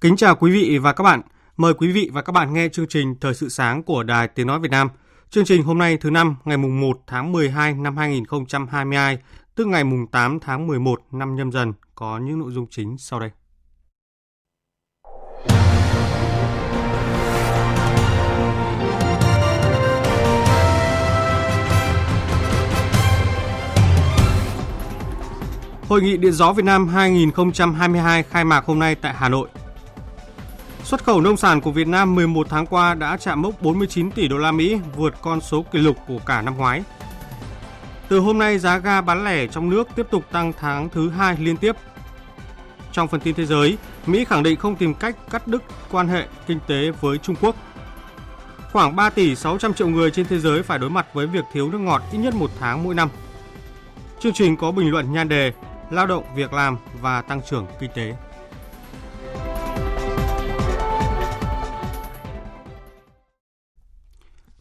Kính chào quý vị và các bạn. Mời quý vị và các bạn nghe chương trình Thời sự sáng của Đài Tiếng Nói Việt Nam. Chương trình hôm nay thứ năm ngày mùng 1 tháng 12 năm 2022, tức ngày mùng 8 tháng 11 năm nhâm dần có những nội dung chính sau đây. Hội nghị Điện gió Việt Nam 2022 khai mạc hôm nay tại Hà Nội. Xuất khẩu nông sản của Việt Nam 11 tháng qua đã chạm mốc 49 tỷ đô la Mỹ, vượt con số kỷ lục của cả năm ngoái. Từ hôm nay, giá ga bán lẻ trong nước tiếp tục tăng tháng thứ hai liên tiếp. Trong phần tin thế giới, Mỹ khẳng định không tìm cách cắt đứt quan hệ kinh tế với Trung Quốc. Khoảng 3 tỷ 600 triệu người trên thế giới phải đối mặt với việc thiếu nước ngọt ít nhất một tháng mỗi năm. Chương trình có bình luận nhan đề Lao động, việc làm và tăng trưởng kinh tế.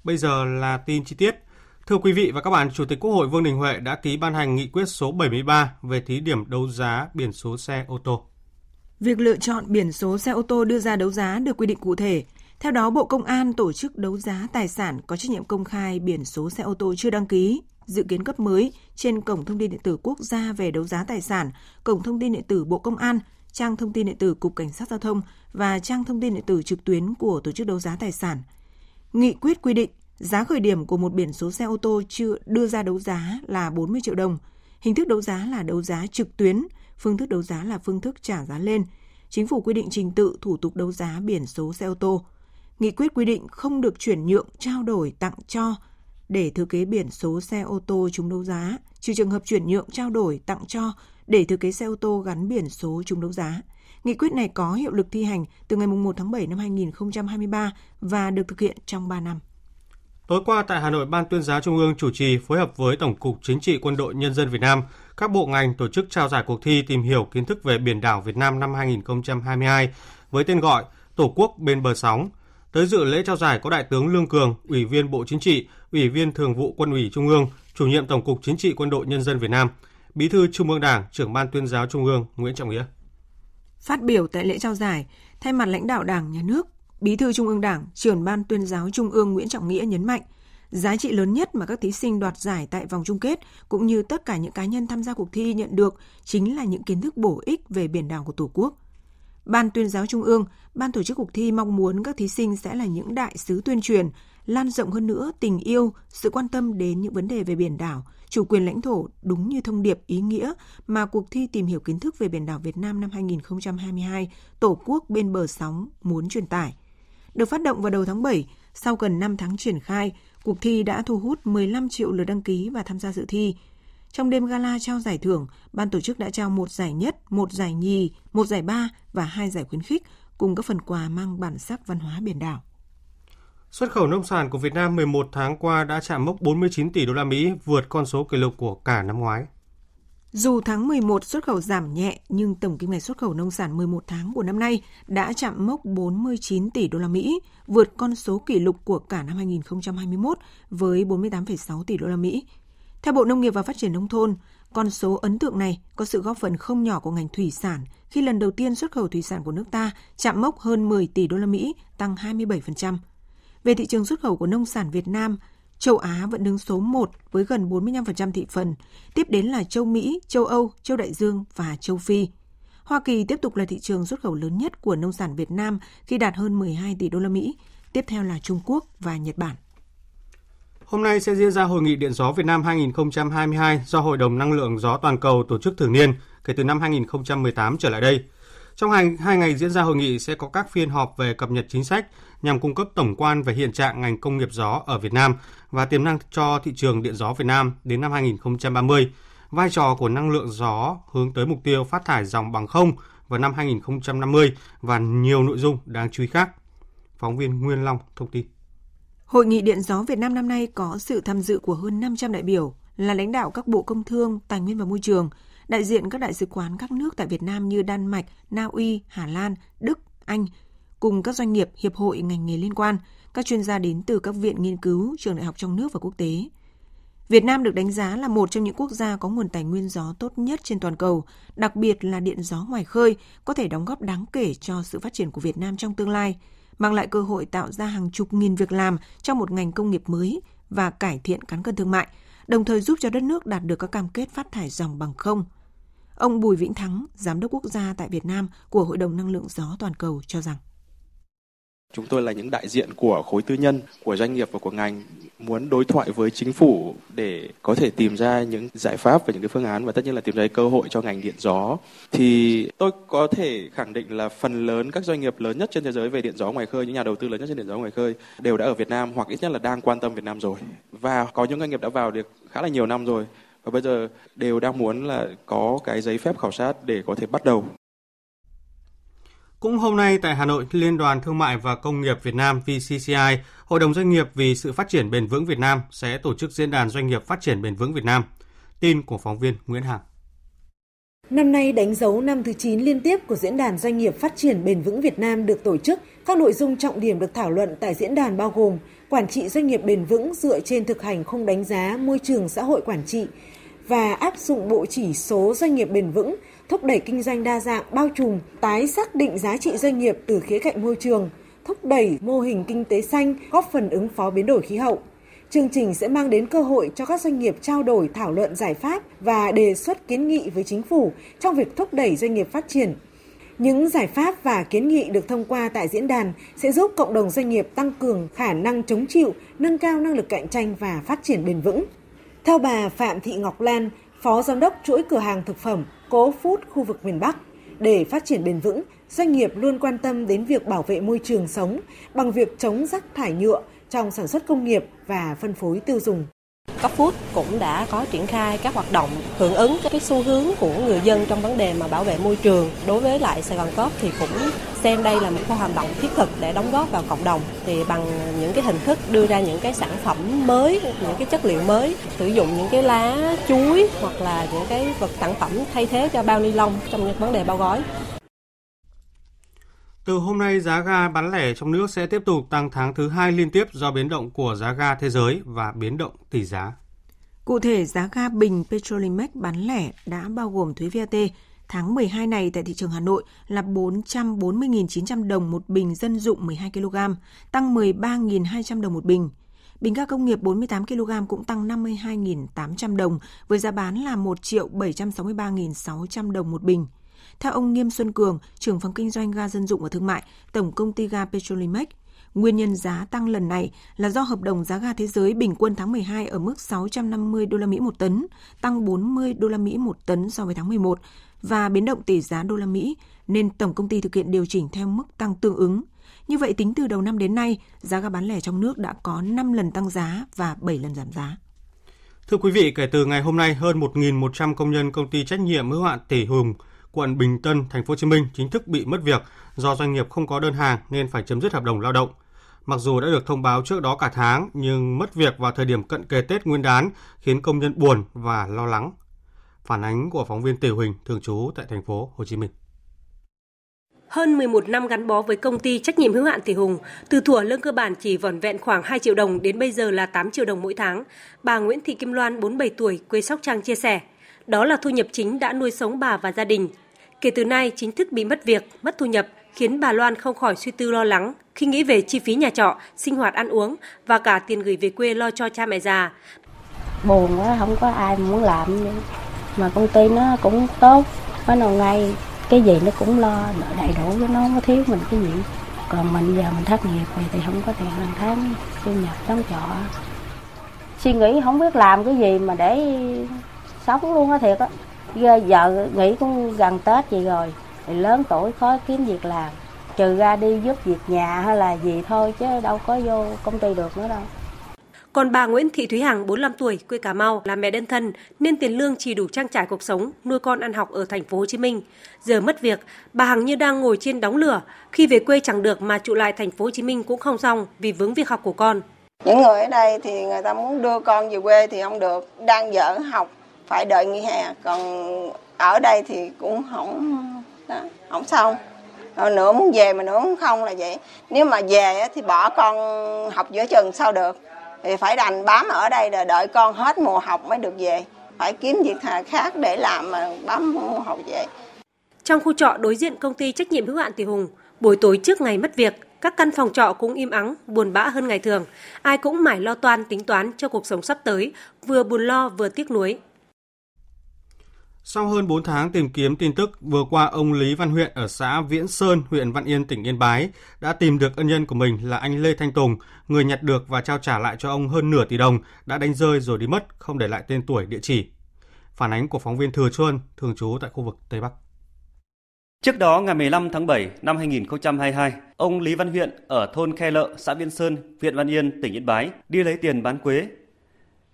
Bây giờ là tin chi tiết. Thưa quý vị và các bạn, Chủ tịch Quốc hội Vương Đình Huệ đã ký ban hành nghị quyết số 73 về thí điểm đấu giá biển số xe ô tô. Việc lựa chọn biển số xe ô tô đưa ra đấu giá được quy định cụ thể. Theo đó, Bộ Công an tổ chức đấu giá tài sản có trách nhiệm công khai biển số xe ô tô chưa đăng ký, dự kiến cấp mới trên Cổng Thông tin Điện tử Quốc gia về đấu giá tài sản, Cổng Thông tin Điện tử Bộ Công an, trang thông tin điện tử Cục Cảnh sát Giao thông và trang thông tin điện tử trực tuyến của tổ chức đấu giá tài sản. Nghị quyết quy định giá khởi điểm của một biển số xe ô tô chưa đưa ra đấu giá là 40 triệu đồng. Hình thức đấu giá là đấu giá trực tuyến, phương thức đấu giá là phương thức trả giá lên. Chính phủ quy định trình tự thủ tục đấu giá biển số xe ô tô. Nghị quyết quy định không được chuyển nhượng, trao đổi, tặng cho để thừa kế biển số xe ô tô chúng đấu giá, trừ trường hợp chuyển nhượng, trao đổi, tặng cho để thừa kế xe ô tô gắn biển số chúng đấu giá. Nghị quyết này có hiệu lực thi hành từ ngày 1 tháng 7 năm 2023 và được thực hiện trong 3 năm. Tối qua tại Hà Nội, Ban tuyên giáo Trung ương chủ trì phối hợp với Tổng cục Chính trị Quân đội Nhân dân Việt Nam, các bộ ngành tổ chức trao giải cuộc thi tìm hiểu kiến thức về biển đảo Việt Nam năm 2022 với tên gọi Tổ quốc bên bờ sóng. Tới dự lễ trao giải có Đại tướng Lương Cường, Ủy viên Bộ Chính trị, Ủy viên Thường vụ Quân ủy Trung ương, Chủ nhiệm Tổng cục Chính trị Quân đội Nhân dân Việt Nam, Bí thư Trung ương Đảng, trưởng Ban tuyên giáo Trung ương Nguyễn Trọng Nghĩa. Phát biểu tại lễ trao giải, thay mặt lãnh đạo Đảng, Nhà nước, Bí thư Trung ương Đảng, trưởng Ban tuyên giáo Trung ương Nguyễn Trọng Nghĩa nhấn mạnh, giá trị lớn nhất mà các thí sinh đoạt giải tại vòng chung kết cũng như tất cả những cá nhân tham gia cuộc thi nhận được chính là những kiến thức bổ ích về biển đảo của Tổ quốc. Ban tuyên giáo Trung ương, ban tổ chức cuộc thi mong muốn các thí sinh sẽ là những đại sứ tuyên truyền, lan rộng hơn nữa tình yêu, sự quan tâm đến những vấn đề về biển đảo, chủ quyền lãnh thổ đúng như thông điệp ý nghĩa mà cuộc thi tìm hiểu kiến thức về biển đảo Việt Nam năm 2022, Tổ quốc bên bờ sóng muốn truyền tải. Được phát động vào đầu tháng 7, sau gần 5 tháng triển khai, cuộc thi đã thu hút 15 triệu lượt đăng ký và tham gia dự thi. Trong đêm gala trao giải thưởng, ban tổ chức đã trao một giải nhất, một giải nhì, một giải ba và hai giải khuyến khích cùng các phần quà mang bản sắc văn hóa biển đảo. Xuất khẩu nông sản của Việt Nam 11 tháng qua đã chạm mốc 49 tỷ đô la Mỹ, vượt con số kỷ lục của cả năm ngoái. Dù tháng 11 xuất khẩu giảm nhẹ nhưng tổng kim ngạch xuất khẩu nông sản 11 tháng của năm nay đã chạm mốc 49 tỷ đô la Mỹ, vượt con số kỷ lục của cả năm 2021 với 48,6 tỷ đô la Mỹ. Theo Bộ Nông nghiệp và Phát triển nông thôn, con số ấn tượng này có sự góp phần không nhỏ của ngành thủy sản khi lần đầu tiên xuất khẩu thủy sản của nước ta chạm mốc hơn 10 tỷ đô la Mỹ, tăng 27%. Về thị trường xuất khẩu của nông sản Việt Nam, châu Á vẫn đứng số 1 với gần 45% thị phần, tiếp đến là châu Mỹ, châu Âu, châu Đại Dương và châu Phi. Hoa Kỳ tiếp tục là thị trường xuất khẩu lớn nhất của nông sản Việt Nam khi đạt hơn 12 tỷ đô la Mỹ, tiếp theo là Trung Quốc và Nhật Bản. Hôm nay sẽ diễn ra Hội nghị Điện gió Việt Nam 2022 do Hội đồng Năng lượng gió toàn cầu tổ chức thường niên kể từ năm 2018 trở lại đây. Trong hai, hai ngày diễn ra hội nghị sẽ có các phiên họp về cập nhật chính sách nhằm cung cấp tổng quan về hiện trạng ngành công nghiệp gió ở Việt Nam và tiềm năng cho thị trường điện gió Việt Nam đến năm 2030, vai trò của năng lượng gió hướng tới mục tiêu phát thải dòng bằng không vào năm 2050 và nhiều nội dung đáng chú ý khác. Phóng viên Nguyên Long thông tin. Hội nghị Điện gió Việt Nam năm nay có sự tham dự của hơn 500 đại biểu là lãnh đạo các bộ công thương, tài nguyên và môi trường, đại diện các đại sứ quán các nước tại Việt Nam như Đan Mạch, Na Uy, Hà Lan, Đức, Anh, cùng các doanh nghiệp, hiệp hội ngành nghề liên quan, các chuyên gia đến từ các viện nghiên cứu, trường đại học trong nước và quốc tế. Việt Nam được đánh giá là một trong những quốc gia có nguồn tài nguyên gió tốt nhất trên toàn cầu, đặc biệt là điện gió ngoài khơi, có thể đóng góp đáng kể cho sự phát triển của Việt Nam trong tương lai, mang lại cơ hội tạo ra hàng chục nghìn việc làm trong một ngành công nghiệp mới và cải thiện cán cân thương mại, đồng thời giúp cho đất nước đạt được các cam kết phát thải dòng bằng không. Ông Bùi Vĩnh Thắng, Giám đốc quốc gia tại Việt Nam của Hội đồng Năng lượng gió toàn cầu cho rằng Chúng tôi là những đại diện của khối tư nhân, của doanh nghiệp và của ngành muốn đối thoại với chính phủ để có thể tìm ra những giải pháp và những cái phương án và tất nhiên là tìm ra cơ hội cho ngành điện gió. Thì tôi có thể khẳng định là phần lớn các doanh nghiệp lớn nhất trên thế giới về điện gió ngoài khơi, những nhà đầu tư lớn nhất trên điện gió ngoài khơi đều đã ở Việt Nam hoặc ít nhất là đang quan tâm Việt Nam rồi. Và có những doanh nghiệp đã vào được khá là nhiều năm rồi và bây giờ đều đang muốn là có cái giấy phép khảo sát để có thể bắt đầu cũng hôm nay tại Hà Nội, Liên đoàn Thương mại và Công nghiệp Việt Nam VCCI, Hội đồng Doanh nghiệp vì sự phát triển bền vững Việt Nam sẽ tổ chức diễn đàn doanh nghiệp phát triển bền vững Việt Nam. Tin của phóng viên Nguyễn Hằng. Năm nay đánh dấu năm thứ 9 liên tiếp của Diễn đàn Doanh nghiệp Phát triển Bền vững Việt Nam được tổ chức. Các nội dung trọng điểm được thảo luận tại diễn đàn bao gồm quản trị doanh nghiệp bền vững dựa trên thực hành không đánh giá môi trường xã hội quản trị và áp dụng bộ chỉ số doanh nghiệp bền vững thúc đẩy kinh doanh đa dạng bao trùm, tái xác định giá trị doanh nghiệp từ khía cạnh môi trường, thúc đẩy mô hình kinh tế xanh, góp phần ứng phó biến đổi khí hậu. Chương trình sẽ mang đến cơ hội cho các doanh nghiệp trao đổi thảo luận giải pháp và đề xuất kiến nghị với chính phủ trong việc thúc đẩy doanh nghiệp phát triển. Những giải pháp và kiến nghị được thông qua tại diễn đàn sẽ giúp cộng đồng doanh nghiệp tăng cường khả năng chống chịu, nâng cao năng lực cạnh tranh và phát triển bền vững. Theo bà Phạm Thị Ngọc Lan, Phó Giám đốc chuỗi cửa hàng thực phẩm Cố Food khu vực miền Bắc. Để phát triển bền vững, doanh nghiệp luôn quan tâm đến việc bảo vệ môi trường sống bằng việc chống rác thải nhựa trong sản xuất công nghiệp và phân phối tiêu dùng. Food cũng đã có triển khai các hoạt động hưởng ứng cái xu hướng của người dân trong vấn đề mà bảo vệ môi trường. Đối với lại Sài Gòn Cóp thì cũng xem đây là một cái hoạt động thiết thực để đóng góp vào cộng đồng thì bằng những cái hình thức đưa ra những cái sản phẩm mới, những cái chất liệu mới, sử dụng những cái lá chuối hoặc là những cái vật sản phẩm thay thế cho bao ni lông trong những vấn đề bao gói. Từ hôm nay, giá ga bán lẻ trong nước sẽ tiếp tục tăng tháng thứ hai liên tiếp do biến động của giá ga thế giới và biến động tỷ giá. Cụ thể, giá ga bình Petrolimex bán lẻ đã bao gồm thuế VAT tháng 12 này tại thị trường Hà Nội là 440.900 đồng một bình dân dụng 12 kg, tăng 13.200 đồng một bình. Bình ga công nghiệp 48 kg cũng tăng 52.800 đồng với giá bán là 1 triệu 763.600 đồng một bình. Theo ông Nghiêm Xuân Cường, trưởng phòng kinh doanh ga dân dụng và thương mại, Tổng công ty ga Petrolimex, Nguyên nhân giá tăng lần này là do hợp đồng giá ga thế giới bình quân tháng 12 ở mức 650 đô la Mỹ một tấn, tăng 40 đô la Mỹ một tấn so với tháng 11 và biến động tỷ giá đô la Mỹ nên tổng công ty thực hiện điều chỉnh theo mức tăng tương ứng. Như vậy tính từ đầu năm đến nay, giá ga bán lẻ trong nước đã có 5 lần tăng giá và 7 lần giảm giá. Thưa quý vị, kể từ ngày hôm nay, hơn 1.100 công nhân công ty trách nhiệm hữu hạn Tỷ Hùng, quận Bình Tân, thành phố Hồ Chí Minh chính thức bị mất việc do doanh nghiệp không có đơn hàng nên phải chấm dứt hợp đồng lao động. Mặc dù đã được thông báo trước đó cả tháng, nhưng mất việc vào thời điểm cận kề Tết Nguyên đán khiến công nhân buồn và lo lắng. Phản ánh của phóng viên Tiểu Huỳnh thường trú tại thành phố Hồ Chí Minh. Hơn 11 năm gắn bó với công ty trách nhiệm hữu hạn Tỷ Hùng, từ thuở lương cơ bản chỉ vỏn vẹn khoảng 2 triệu đồng đến bây giờ là 8 triệu đồng mỗi tháng, bà Nguyễn Thị Kim Loan 47 tuổi quê Sóc Trăng chia sẻ, đó là thu nhập chính đã nuôi sống bà và gia đình. Kể từ nay chính thức bị mất việc, mất thu nhập khiến bà Loan không khỏi suy tư lo lắng khi nghĩ về chi phí nhà trọ, sinh hoạt ăn uống và cả tiền gửi về quê lo cho cha mẹ già. Buồn quá, không có ai muốn làm mà công ty nó cũng tốt, có đầu ngay cái gì nó cũng lo đầy đủ với nó không có thiếu mình cái gì. Còn mình giờ mình thất nghiệp thì không có tiền hàng tháng thu nhập đóng trọ. suy nghĩ không biết làm cái gì mà để sống luôn á thiệt á. Giờ nghĩ cũng gần tết gì rồi thì lớn tuổi khó kiếm việc làm. Trừ ra đi giúp việc nhà hay là gì thôi chứ đâu có vô công ty được nữa đâu. Còn bà Nguyễn Thị Thúy Hằng, 45 tuổi, quê Cà Mau, là mẹ đơn thân nên tiền lương chỉ đủ trang trải cuộc sống, nuôi con ăn học ở thành phố Hồ Chí Minh. Giờ mất việc, bà Hằng như đang ngồi trên đóng lửa, khi về quê chẳng được mà trụ lại thành phố Hồ Chí Minh cũng không xong vì vướng việc học của con. Những người ở đây thì người ta muốn đưa con về quê thì không được, đang dở học phải đợi nghỉ hè, còn ở đây thì cũng không đó, không xong. Rồi nữa muốn về mà nữa không là vậy. Nếu mà về thì bỏ con học giữa chừng sao được? Thì phải đành bám ở đây là đợi con hết mùa học mới được về. Phải kiếm việc khác để làm mà bám mùa học về trong khu trọ đối diện công ty trách nhiệm hữu hạn Tỷ Hùng buổi tối trước ngày mất việc các căn phòng trọ cũng im ắng buồn bã hơn ngày thường. Ai cũng mải lo toan tính toán cho cuộc sống sắp tới vừa buồn lo vừa tiếc nuối sau hơn 4 tháng tìm kiếm tin tức, vừa qua ông Lý Văn Huyện ở xã Viễn Sơn, huyện Văn Yên, tỉnh Yên Bái đã tìm được ân nhân của mình là anh Lê Thanh Tùng, người nhặt được và trao trả lại cho ông hơn nửa tỷ đồng đã đánh rơi rồi đi mất, không để lại tên tuổi địa chỉ. Phản ánh của phóng viên Thừa Chuân, thường trú tại khu vực Tây Bắc. Trước đó, ngày 15 tháng 7 năm 2022, ông Lý Văn Huyện ở thôn Khe Lợ, xã Viễn Sơn, huyện Văn Yên, tỉnh Yên Bái đi lấy tiền bán quế.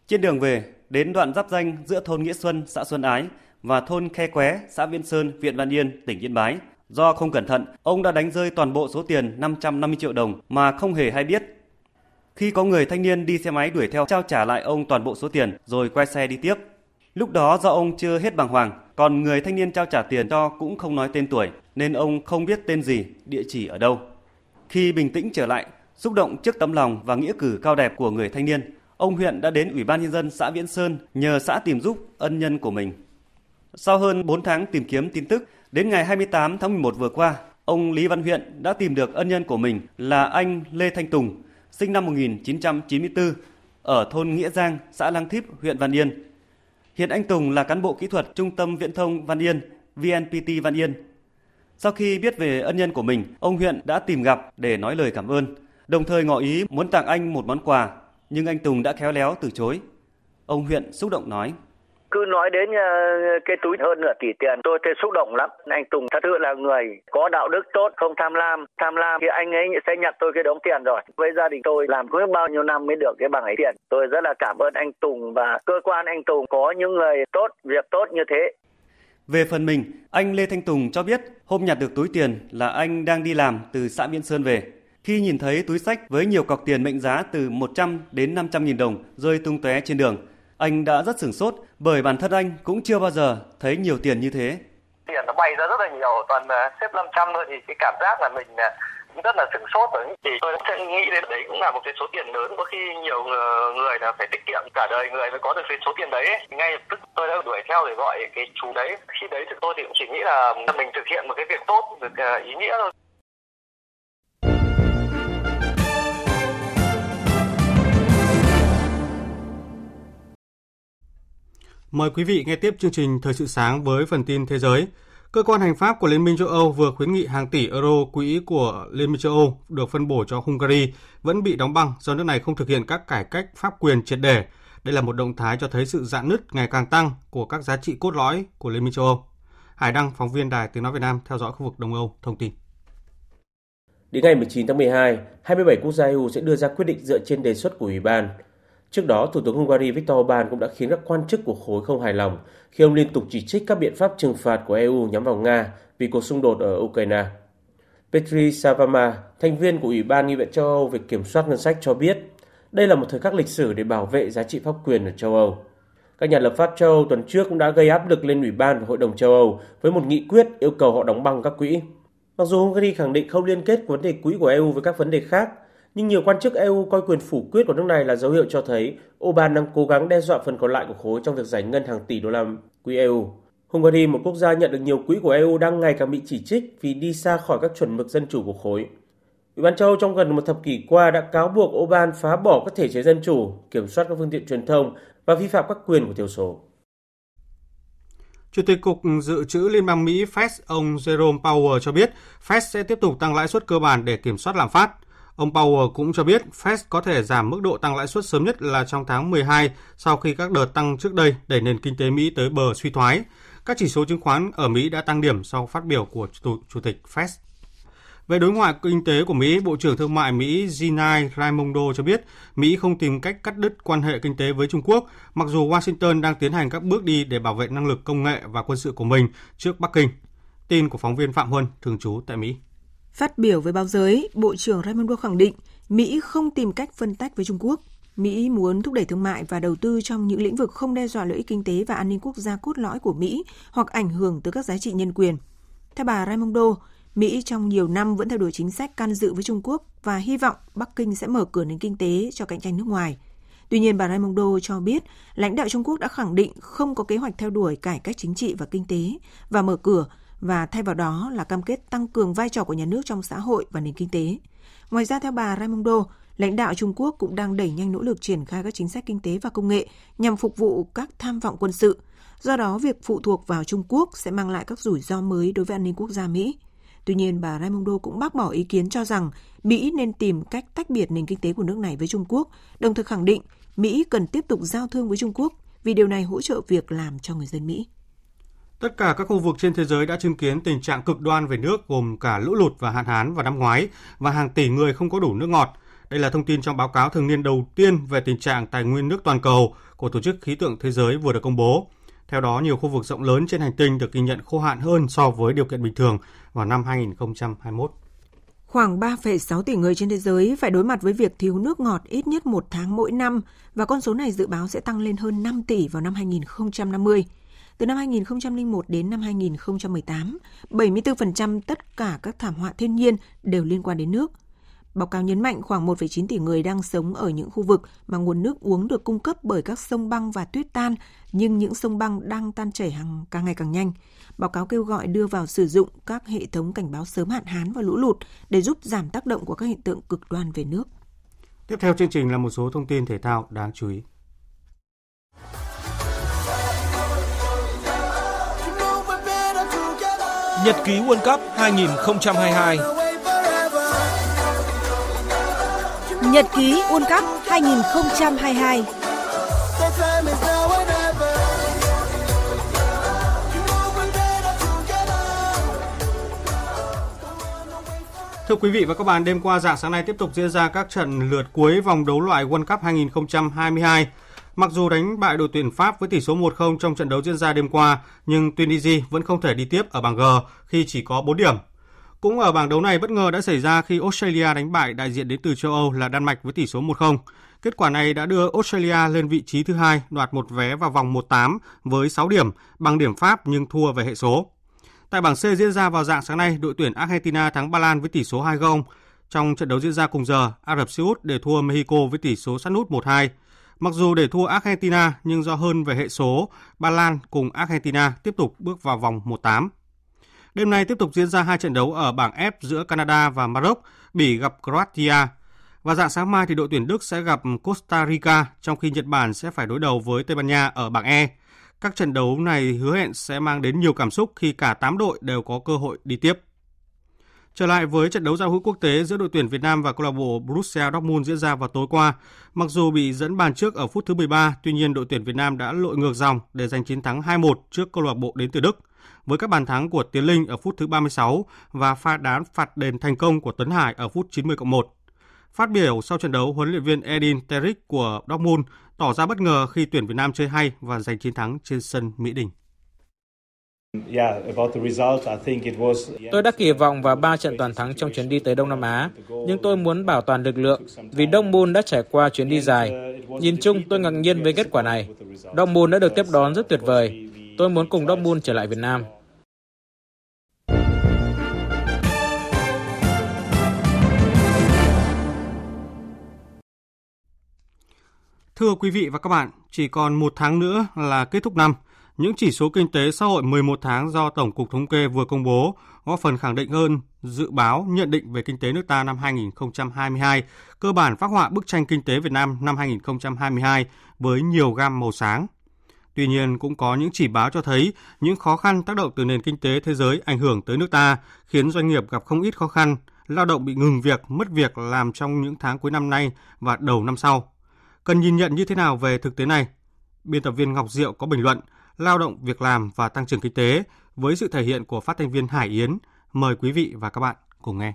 Trên đường về, đến đoạn giáp danh giữa thôn Nghĩa Xuân, xã Xuân Ái và thôn Khe Qué, xã Viên Sơn, huyện Văn Yên, tỉnh Yên Bái. Do không cẩn thận, ông đã đánh rơi toàn bộ số tiền 550 triệu đồng mà không hề hay biết. Khi có người thanh niên đi xe máy đuổi theo trao trả lại ông toàn bộ số tiền rồi quay xe đi tiếp. Lúc đó do ông chưa hết bàng hoàng, còn người thanh niên trao trả tiền cho cũng không nói tên tuổi nên ông không biết tên gì, địa chỉ ở đâu. Khi bình tĩnh trở lại, xúc động trước tấm lòng và nghĩa cử cao đẹp của người thanh niên, ông huyện đã đến Ủy ban nhân dân xã Viễn Sơn nhờ xã tìm giúp ân nhân của mình. Sau hơn 4 tháng tìm kiếm tin tức, đến ngày 28 tháng 11 vừa qua, ông Lý Văn Huyện đã tìm được ân nhân của mình là anh Lê Thanh Tùng, sinh năm 1994, ở thôn Nghĩa Giang, xã Lang Thíp, huyện Văn Yên. Hiện anh Tùng là cán bộ kỹ thuật Trung tâm Viễn thông Văn Yên, VNPT Văn Yên. Sau khi biết về ân nhân của mình, ông Huyện đã tìm gặp để nói lời cảm ơn, đồng thời ngỏ ý muốn tặng anh một món quà, nhưng anh Tùng đã khéo léo từ chối. Ông Huyện xúc động nói cứ nói đến ờ, cái túi hơn nửa tỷ tiền tôi thấy xúc động lắm. Anh Tùng thật sự là người có đạo đức tốt không tham lam. Tham lam thì anh ấy sẽ nhận tôi cái đống tiền rồi. Với gia đình tôi làm không bao nhiêu năm mới được cái bằng ấy tiền. Tôi rất là cảm ơn anh Tùng và cơ quan anh Tùng có những người tốt việc tốt như thế. Về phần mình, anh Lê Thanh Tùng cho biết hôm nhặt được túi tiền là anh đang đi làm từ xã Miễn Sơn về. Khi nhìn thấy túi sách với nhiều cọc tiền mệnh giá từ 100 đến 500 nghìn đồng rơi tung tóe trên đường, anh đã rất sửng sốt bởi bản thân anh cũng chưa bao giờ thấy nhiều tiền như thế. Tiền nó bay ra rất là nhiều, toàn ờ, xếp 500 thôi thì cái cảm giác là mình ờ, rất là sửng sốt rồi. Thì tôi sẽ nghĩ đến đấy cũng là một cái số tiền lớn, có khi nhiều ờ, người là phải tiết kiệm cả đời người mới có được cái số tiền đấy. Ngay lập tức tôi đã đuổi theo để gọi cái chú đấy. Khi đấy thì tôi thì cũng chỉ nghĩ là mình thực hiện một cái việc tốt, được ý nghĩa thôi. Mời quý vị nghe tiếp chương trình Thời sự sáng với phần tin thế giới. Cơ quan hành pháp của Liên minh châu Âu vừa khuyến nghị hàng tỷ euro quỹ của Liên minh châu Âu được phân bổ cho Hungary vẫn bị đóng băng do nước này không thực hiện các cải cách pháp quyền triệt đề. Đây là một động thái cho thấy sự dạn nứt ngày càng tăng của các giá trị cốt lõi của Liên minh châu Âu. Hải Đăng, phóng viên Đài Tiếng Nói Việt Nam theo dõi khu vực Đông Âu, thông tin. Đến ngày 19 tháng 12, 27 quốc gia EU sẽ đưa ra quyết định dựa trên đề xuất của Ủy ban Trước đó, Thủ tướng Hungary Viktor Orbán cũng đã khiến các quan chức của khối không hài lòng khi ông liên tục chỉ trích các biện pháp trừng phạt của EU nhắm vào Nga vì cuộc xung đột ở Ukraine. Petri Savama, thành viên của Ủy ban Nghị viện châu Âu về kiểm soát ngân sách cho biết, đây là một thời khắc lịch sử để bảo vệ giá trị pháp quyền ở châu Âu. Các nhà lập pháp châu Âu tuần trước cũng đã gây áp lực lên Ủy ban và Hội đồng châu Âu với một nghị quyết yêu cầu họ đóng băng các quỹ. Mặc dù Hungary khẳng định không liên kết vấn đề quỹ của EU với các vấn đề khác, nhưng nhiều quan chức EU coi quyền phủ quyết của nước này là dấu hiệu cho thấy Orbán đang cố gắng đe dọa phần còn lại của khối trong việc giải ngân hàng tỷ đô la quỹ EU. Hungary, một quốc gia nhận được nhiều quỹ của EU đang ngày càng bị chỉ trích vì đi xa khỏi các chuẩn mực dân chủ của khối. Ủy ban châu Âu trong gần một thập kỷ qua đã cáo buộc Orbán phá bỏ các thể chế dân chủ, kiểm soát các phương tiện truyền thông và vi phạm các quyền của thiểu số. Chủ tịch Cục Dự trữ Liên bang Mỹ Fed ông Jerome Powell cho biết Fed sẽ tiếp tục tăng lãi suất cơ bản để kiểm soát lạm phát. Ông Powell cũng cho biết Fed có thể giảm mức độ tăng lãi suất sớm nhất là trong tháng 12 sau khi các đợt tăng trước đây đẩy nền kinh tế Mỹ tới bờ suy thoái. Các chỉ số chứng khoán ở Mỹ đã tăng điểm sau phát biểu của Chủ, tịch Fed. Về đối ngoại kinh tế của Mỹ, Bộ trưởng Thương mại Mỹ Gina Raimondo cho biết Mỹ không tìm cách cắt đứt quan hệ kinh tế với Trung Quốc, mặc dù Washington đang tiến hành các bước đi để bảo vệ năng lực công nghệ và quân sự của mình trước Bắc Kinh. Tin của phóng viên Phạm Huân, thường trú tại Mỹ. Phát biểu với báo giới, Bộ trưởng Raimondo khẳng định Mỹ không tìm cách phân tách với Trung Quốc. Mỹ muốn thúc đẩy thương mại và đầu tư trong những lĩnh vực không đe dọa lợi ích kinh tế và an ninh quốc gia cốt lõi của Mỹ hoặc ảnh hưởng tới các giá trị nhân quyền. Theo bà Raimondo, Mỹ trong nhiều năm vẫn theo đuổi chính sách can dự với Trung Quốc và hy vọng Bắc Kinh sẽ mở cửa nền kinh tế cho cạnh tranh nước ngoài. Tuy nhiên, bà Raimondo cho biết lãnh đạo Trung Quốc đã khẳng định không có kế hoạch theo đuổi cải cách chính trị và kinh tế và mở cửa và thay vào đó là cam kết tăng cường vai trò của nhà nước trong xã hội và nền kinh tế. Ngoài ra, theo bà Raimondo, lãnh đạo Trung Quốc cũng đang đẩy nhanh nỗ lực triển khai các chính sách kinh tế và công nghệ nhằm phục vụ các tham vọng quân sự. Do đó, việc phụ thuộc vào Trung Quốc sẽ mang lại các rủi ro mới đối với an ninh quốc gia Mỹ. Tuy nhiên, bà Raimondo cũng bác bỏ ý kiến cho rằng Mỹ nên tìm cách tách biệt nền kinh tế của nước này với Trung Quốc, đồng thời khẳng định Mỹ cần tiếp tục giao thương với Trung Quốc vì điều này hỗ trợ việc làm cho người dân Mỹ. Tất cả các khu vực trên thế giới đã chứng kiến tình trạng cực đoan về nước gồm cả lũ lụt và hạn hán vào năm ngoái và hàng tỷ người không có đủ nước ngọt. Đây là thông tin trong báo cáo thường niên đầu tiên về tình trạng tài nguyên nước toàn cầu của Tổ chức Khí tượng Thế giới vừa được công bố. Theo đó, nhiều khu vực rộng lớn trên hành tinh được ghi nhận khô hạn hơn so với điều kiện bình thường vào năm 2021. Khoảng 3,6 tỷ người trên thế giới phải đối mặt với việc thiếu nước ngọt ít nhất một tháng mỗi năm và con số này dự báo sẽ tăng lên hơn 5 tỷ vào năm 2050. Từ năm 2001 đến năm 2018, 74% tất cả các thảm họa thiên nhiên đều liên quan đến nước. Báo cáo nhấn mạnh khoảng 1,9 tỷ người đang sống ở những khu vực mà nguồn nước uống được cung cấp bởi các sông băng và tuyết tan, nhưng những sông băng đang tan chảy hàng càng ngày càng nhanh. Báo cáo kêu gọi đưa vào sử dụng các hệ thống cảnh báo sớm hạn hán và lũ lụt để giúp giảm tác động của các hiện tượng cực đoan về nước. Tiếp theo chương trình là một số thông tin thể thao đáng chú ý. Nhật ký World Cup 2022 Nhật ký World Cup 2022 Thưa quý vị và các bạn, đêm qua dạng sáng nay tiếp tục diễn ra các trận lượt cuối vòng đấu loại World Cup 2022. Mặc dù đánh bại đội tuyển Pháp với tỷ số 1-0 trong trận đấu diễn ra đêm qua, nhưng Tunisia vẫn không thể đi tiếp ở bảng G khi chỉ có 4 điểm. Cũng ở bảng đấu này bất ngờ đã xảy ra khi Australia đánh bại đại diện đến từ châu Âu là Đan Mạch với tỷ số 1-0. Kết quả này đã đưa Australia lên vị trí thứ hai, đoạt một vé vào vòng 1-8 với 6 điểm, bằng điểm Pháp nhưng thua về hệ số. Tại bảng C diễn ra vào dạng sáng nay, đội tuyển Argentina thắng Ba Lan với tỷ số 2-0. Trong trận đấu diễn ra cùng giờ, Ả Rập Xê Út để thua Mexico với tỷ số sát nút 1-2. Mặc dù để thua Argentina nhưng do hơn về hệ số, Ba Lan cùng Argentina tiếp tục bước vào vòng 1-8. Đêm nay tiếp tục diễn ra hai trận đấu ở bảng F giữa Canada và Maroc, Bỉ gặp Croatia. Và dạng sáng mai thì đội tuyển Đức sẽ gặp Costa Rica, trong khi Nhật Bản sẽ phải đối đầu với Tây Ban Nha ở bảng E. Các trận đấu này hứa hẹn sẽ mang đến nhiều cảm xúc khi cả 8 đội đều có cơ hội đi tiếp. Trở lại với trận đấu giao hữu quốc tế giữa đội tuyển Việt Nam và câu lạc bộ Borussia Dortmund diễn ra vào tối qua, mặc dù bị dẫn bàn trước ở phút thứ 13, tuy nhiên đội tuyển Việt Nam đã lội ngược dòng để giành chiến thắng 2-1 trước câu lạc bộ đến từ Đức. Với các bàn thắng của Tiến Linh ở phút thứ 36 và pha đá phạt đền thành công của Tuấn Hải ở phút 90 1. Phát biểu sau trận đấu, huấn luyện viên Edin Terzic của Dortmund tỏ ra bất ngờ khi tuyển Việt Nam chơi hay và giành chiến thắng trên sân Mỹ Đình. Tôi đã kỳ vọng vào 3 trận toàn thắng trong chuyến đi tới Đông Nam Á, nhưng tôi muốn bảo toàn lực lượng vì Dortmund đã trải qua chuyến đi dài. Nhìn chung, tôi ngạc nhiên với kết quả này. Dortmund đã được tiếp đón rất tuyệt vời. Tôi muốn cùng Dortmund trở lại Việt Nam. Thưa quý vị và các bạn, chỉ còn một tháng nữa là kết thúc năm. Những chỉ số kinh tế xã hội 11 tháng do Tổng cục Thống kê vừa công bố góp phần khẳng định hơn dự báo nhận định về kinh tế nước ta năm 2022, cơ bản phát họa bức tranh kinh tế Việt Nam năm 2022 với nhiều gam màu sáng. Tuy nhiên, cũng có những chỉ báo cho thấy những khó khăn tác động từ nền kinh tế thế giới ảnh hưởng tới nước ta, khiến doanh nghiệp gặp không ít khó khăn lao động bị ngừng việc, mất việc làm trong những tháng cuối năm nay và đầu năm sau. Cần nhìn nhận như thế nào về thực tế này? Biên tập viên Ngọc Diệu có bình luận lao động, việc làm và tăng trưởng kinh tế với sự thể hiện của phát thanh viên Hải Yến. Mời quý vị và các bạn cùng nghe.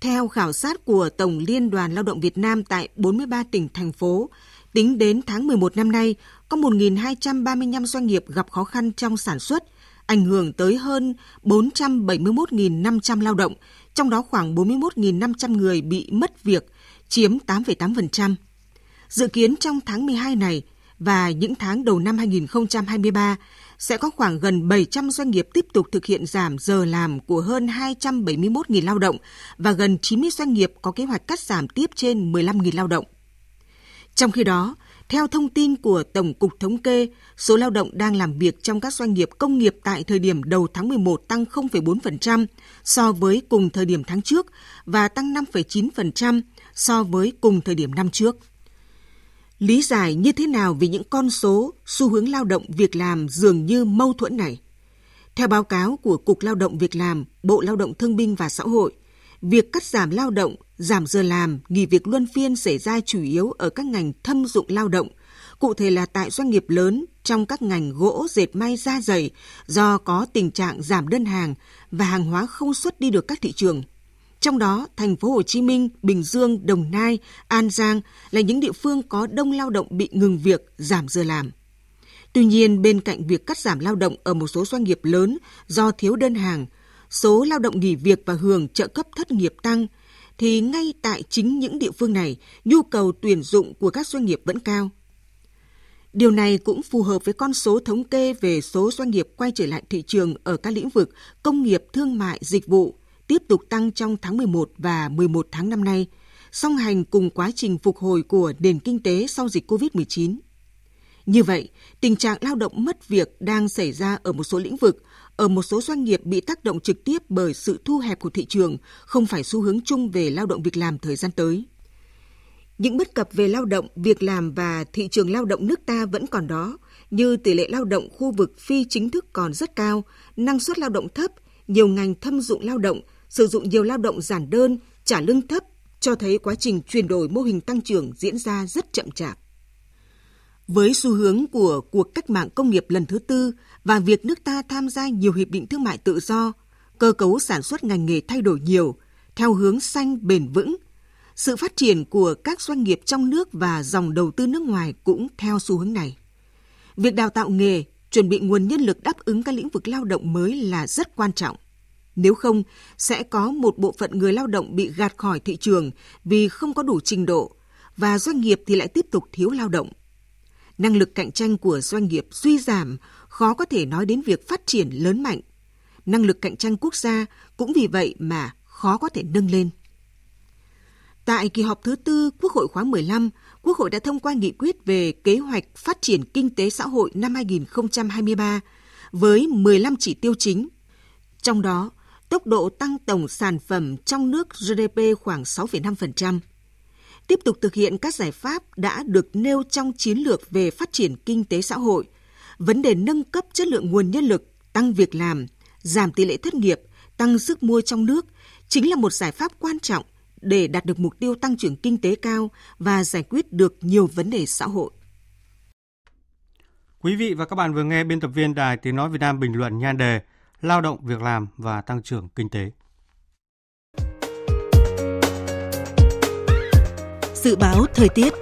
Theo khảo sát của Tổng Liên đoàn Lao động Việt Nam tại 43 tỉnh, thành phố, tính đến tháng 11 năm nay, có 1.235 doanh nghiệp gặp khó khăn trong sản xuất, ảnh hưởng tới hơn 471.500 lao động, trong đó khoảng 41.500 người bị mất việc, chiếm 8,8%. Dự kiến trong tháng 12 này và những tháng đầu năm 2023 sẽ có khoảng gần 700 doanh nghiệp tiếp tục thực hiện giảm giờ làm của hơn 271.000 lao động và gần 90 doanh nghiệp có kế hoạch cắt giảm tiếp trên 15.000 lao động. Trong khi đó, theo thông tin của Tổng cục Thống kê, số lao động đang làm việc trong các doanh nghiệp công nghiệp tại thời điểm đầu tháng 11 tăng 0,4% so với cùng thời điểm tháng trước và tăng 5,9% so với cùng thời điểm năm trước. Lý giải như thế nào về những con số, xu hướng lao động việc làm dường như mâu thuẫn này? Theo báo cáo của Cục Lao động Việc làm, Bộ Lao động Thương binh và Xã hội, việc cắt giảm lao động, giảm giờ làm, nghỉ việc luân phiên xảy ra chủ yếu ở các ngành thâm dụng lao động, cụ thể là tại doanh nghiệp lớn trong các ngành gỗ, dệt may, da dày do có tình trạng giảm đơn hàng và hàng hóa không xuất đi được các thị trường. Trong đó, thành phố Hồ Chí Minh, Bình Dương, Đồng Nai, An Giang là những địa phương có đông lao động bị ngừng việc, giảm giờ làm. Tuy nhiên, bên cạnh việc cắt giảm lao động ở một số doanh nghiệp lớn do thiếu đơn hàng, số lao động nghỉ việc và hưởng trợ cấp thất nghiệp tăng, thì ngay tại chính những địa phương này, nhu cầu tuyển dụng của các doanh nghiệp vẫn cao. Điều này cũng phù hợp với con số thống kê về số doanh nghiệp quay trở lại thị trường ở các lĩnh vực công nghiệp, thương mại, dịch vụ, tiếp tục tăng trong tháng 11 và 11 tháng năm nay, song hành cùng quá trình phục hồi của nền kinh tế sau dịch COVID-19. Như vậy, tình trạng lao động mất việc đang xảy ra ở một số lĩnh vực, ở một số doanh nghiệp bị tác động trực tiếp bởi sự thu hẹp của thị trường, không phải xu hướng chung về lao động việc làm thời gian tới. Những bất cập về lao động, việc làm và thị trường lao động nước ta vẫn còn đó, như tỷ lệ lao động khu vực phi chính thức còn rất cao, năng suất lao động thấp, nhiều ngành thâm dụng lao động, sử dụng nhiều lao động giản đơn, trả lương thấp, cho thấy quá trình chuyển đổi mô hình tăng trưởng diễn ra rất chậm chạp. Với xu hướng của cuộc cách mạng công nghiệp lần thứ tư và việc nước ta tham gia nhiều hiệp định thương mại tự do, cơ cấu sản xuất ngành nghề thay đổi nhiều, theo hướng xanh bền vững, sự phát triển của các doanh nghiệp trong nước và dòng đầu tư nước ngoài cũng theo xu hướng này. Việc đào tạo nghề, chuẩn bị nguồn nhân lực đáp ứng các lĩnh vực lao động mới là rất quan trọng. Nếu không, sẽ có một bộ phận người lao động bị gạt khỏi thị trường vì không có đủ trình độ và doanh nghiệp thì lại tiếp tục thiếu lao động. Năng lực cạnh tranh của doanh nghiệp suy giảm, khó có thể nói đến việc phát triển lớn mạnh. Năng lực cạnh tranh quốc gia cũng vì vậy mà khó có thể nâng lên. Tại kỳ họp thứ tư Quốc hội khóa 15, Quốc hội đã thông qua nghị quyết về kế hoạch phát triển kinh tế xã hội năm 2023 với 15 chỉ tiêu chính. Trong đó, tốc độ tăng tổng sản phẩm trong nước GDP khoảng 6,5%. Tiếp tục thực hiện các giải pháp đã được nêu trong chiến lược về phát triển kinh tế xã hội, vấn đề nâng cấp chất lượng nguồn nhân lực, tăng việc làm, giảm tỷ lệ thất nghiệp, tăng sức mua trong nước chính là một giải pháp quan trọng để đạt được mục tiêu tăng trưởng kinh tế cao và giải quyết được nhiều vấn đề xã hội. Quý vị và các bạn vừa nghe biên tập viên Đài Tiếng Nói Việt Nam bình luận nhan đề lao động, việc làm và tăng trưởng kinh tế. Dự báo thời tiết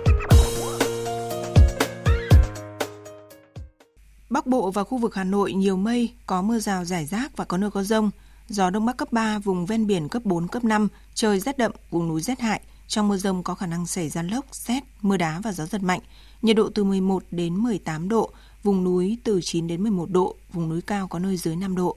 Bắc Bộ và khu vực Hà Nội nhiều mây, có mưa rào rải rác và có nơi có rông. Gió Đông Bắc cấp 3, vùng ven biển cấp 4, cấp 5, trời rét đậm, vùng núi rét hại. Trong mưa rông có khả năng xảy ra lốc, xét, mưa đá và gió giật mạnh. Nhiệt độ từ 11 đến 18 độ, vùng núi từ 9 đến 11 độ, vùng núi cao có nơi dưới 5 độ.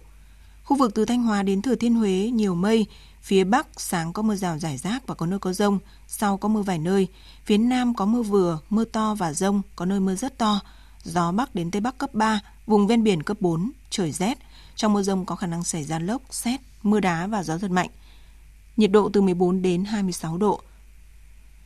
Khu vực từ Thanh Hóa đến Thừa Thiên Huế nhiều mây, phía Bắc sáng có mưa rào rải rác và có nơi có rông, sau có mưa vài nơi, phía Nam có mưa vừa, mưa to và rông, có nơi mưa rất to, gió Bắc đến Tây Bắc cấp 3, vùng ven biển cấp 4, trời rét, trong mưa rông có khả năng xảy ra lốc, xét, mưa đá và gió giật mạnh. Nhiệt độ từ 14 đến 26 độ.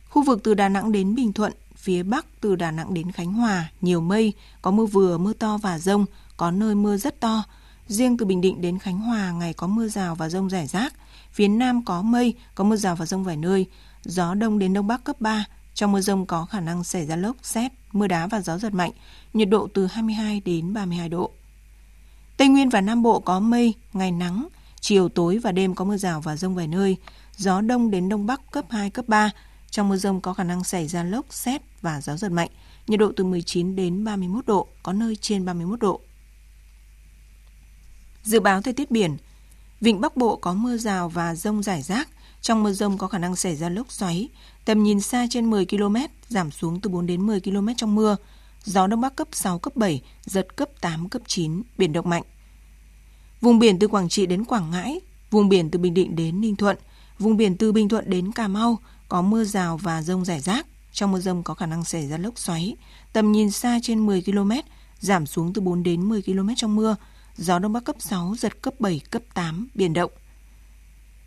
Khu vực từ Đà Nẵng đến Bình Thuận, phía Bắc từ Đà Nẵng đến Khánh Hòa, nhiều mây, có mưa vừa, mưa to và rông, có nơi mưa rất to, Riêng từ Bình Định đến Khánh Hòa ngày có mưa rào và rông rải rác. Phía Nam có mây, có mưa rào và rông vài nơi. Gió Đông đến Đông Bắc cấp 3. Trong mưa rông có khả năng xảy ra lốc, xét, mưa đá và gió giật mạnh. Nhiệt độ từ 22 đến 32 độ. Tây Nguyên và Nam Bộ có mây, ngày nắng. Chiều tối và đêm có mưa rào và rông vài nơi. Gió Đông đến Đông Bắc cấp 2, cấp 3. Trong mưa rông có khả năng xảy ra lốc, xét và gió giật mạnh. Nhiệt độ từ 19 đến 31 độ, có nơi trên 31 độ. Dự báo thời tiết biển, Vịnh Bắc Bộ có mưa rào và rông rải rác. Trong mưa rông có khả năng xảy ra lốc xoáy. Tầm nhìn xa trên 10 km, giảm xuống từ 4 đến 10 km trong mưa. Gió Đông Bắc cấp 6, cấp 7, giật cấp 8, cấp 9, biển động mạnh. Vùng biển từ Quảng Trị đến Quảng Ngãi, vùng biển từ Bình Định đến Ninh Thuận, vùng biển từ Bình Thuận đến Cà Mau có mưa rào và rông rải rác. Trong mưa rông có khả năng xảy ra lốc xoáy. Tầm nhìn xa trên 10 km, giảm xuống từ 4 đến 10 km trong mưa gió Đông Bắc cấp 6, giật cấp 7, cấp 8, biển động.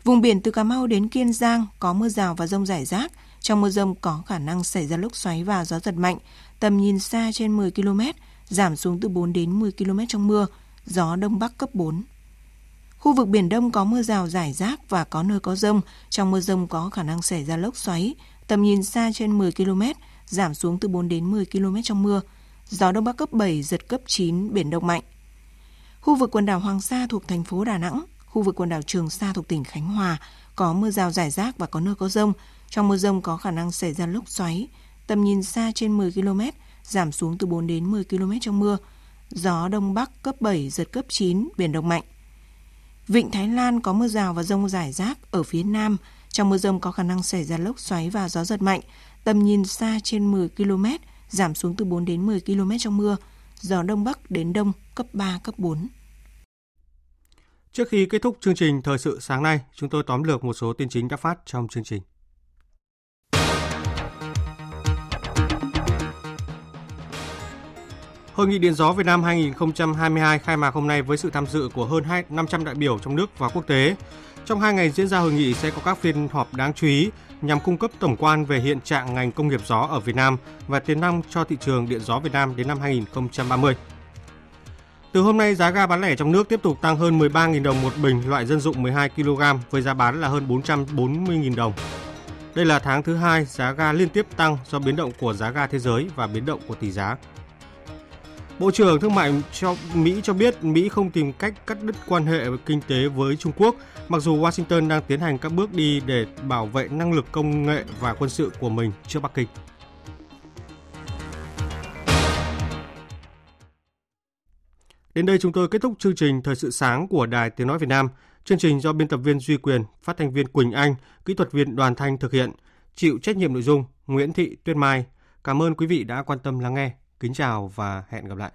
Vùng biển từ Cà Mau đến Kiên Giang có mưa rào và rông rải rác. Trong mưa rông có khả năng xảy ra lốc xoáy và gió giật mạnh. Tầm nhìn xa trên 10 km, giảm xuống từ 4 đến 10 km trong mưa, gió Đông Bắc cấp 4. Khu vực Biển Đông có mưa rào rải rác và có nơi có rông. Trong mưa rông có khả năng xảy ra lốc xoáy. Tầm nhìn xa trên 10 km, giảm xuống từ 4 đến 10 km trong mưa. Gió Đông Bắc cấp 7, giật cấp 9, biển động mạnh. Khu vực quần đảo Hoàng Sa thuộc thành phố Đà Nẵng, khu vực quần đảo Trường Sa thuộc tỉnh Khánh Hòa có mưa rào rải rác và có nơi có rông. Trong mưa rông có khả năng xảy ra lốc xoáy, tầm nhìn xa trên 10 km, giảm xuống từ 4 đến 10 km trong mưa. Gió Đông Bắc cấp 7, giật cấp 9, biển động mạnh. Vịnh Thái Lan có mưa rào và rông rải rác ở phía Nam. Trong mưa rông có khả năng xảy ra lốc xoáy và gió giật mạnh. Tầm nhìn xa trên 10 km, giảm xuống từ 4 đến 10 km trong mưa gió Đông Bắc đến Đông cấp 3, cấp 4. Trước khi kết thúc chương trình Thời sự sáng nay, chúng tôi tóm lược một số tin chính đã phát trong chương trình. Hội nghị Điện gió Việt Nam 2022 khai mạc hôm nay với sự tham dự của hơn 500 đại biểu trong nước và quốc tế. Trong hai ngày diễn ra hội nghị sẽ có các phiên họp đáng chú ý nhằm cung cấp tổng quan về hiện trạng ngành công nghiệp gió ở Việt Nam và tiềm năng cho thị trường điện gió Việt Nam đến năm 2030. Từ hôm nay, giá ga bán lẻ trong nước tiếp tục tăng hơn 13.000 đồng một bình loại dân dụng 12 kg với giá bán là hơn 440.000 đồng. Đây là tháng thứ hai giá ga liên tiếp tăng do biến động của giá ga thế giới và biến động của tỷ giá. Bộ trưởng Thương mại cho Mỹ cho biết Mỹ không tìm cách cắt đứt quan hệ kinh tế với Trung Quốc, mặc dù Washington đang tiến hành các bước đi để bảo vệ năng lực công nghệ và quân sự của mình trước Bắc Kinh. Đến đây chúng tôi kết thúc chương trình Thời sự sáng của Đài Tiếng Nói Việt Nam. Chương trình do biên tập viên Duy Quyền, phát thanh viên Quỳnh Anh, kỹ thuật viên Đoàn Thanh thực hiện, chịu trách nhiệm nội dung Nguyễn Thị Tuyết Mai. Cảm ơn quý vị đã quan tâm lắng nghe. Kính chào và hẹn gặp lại.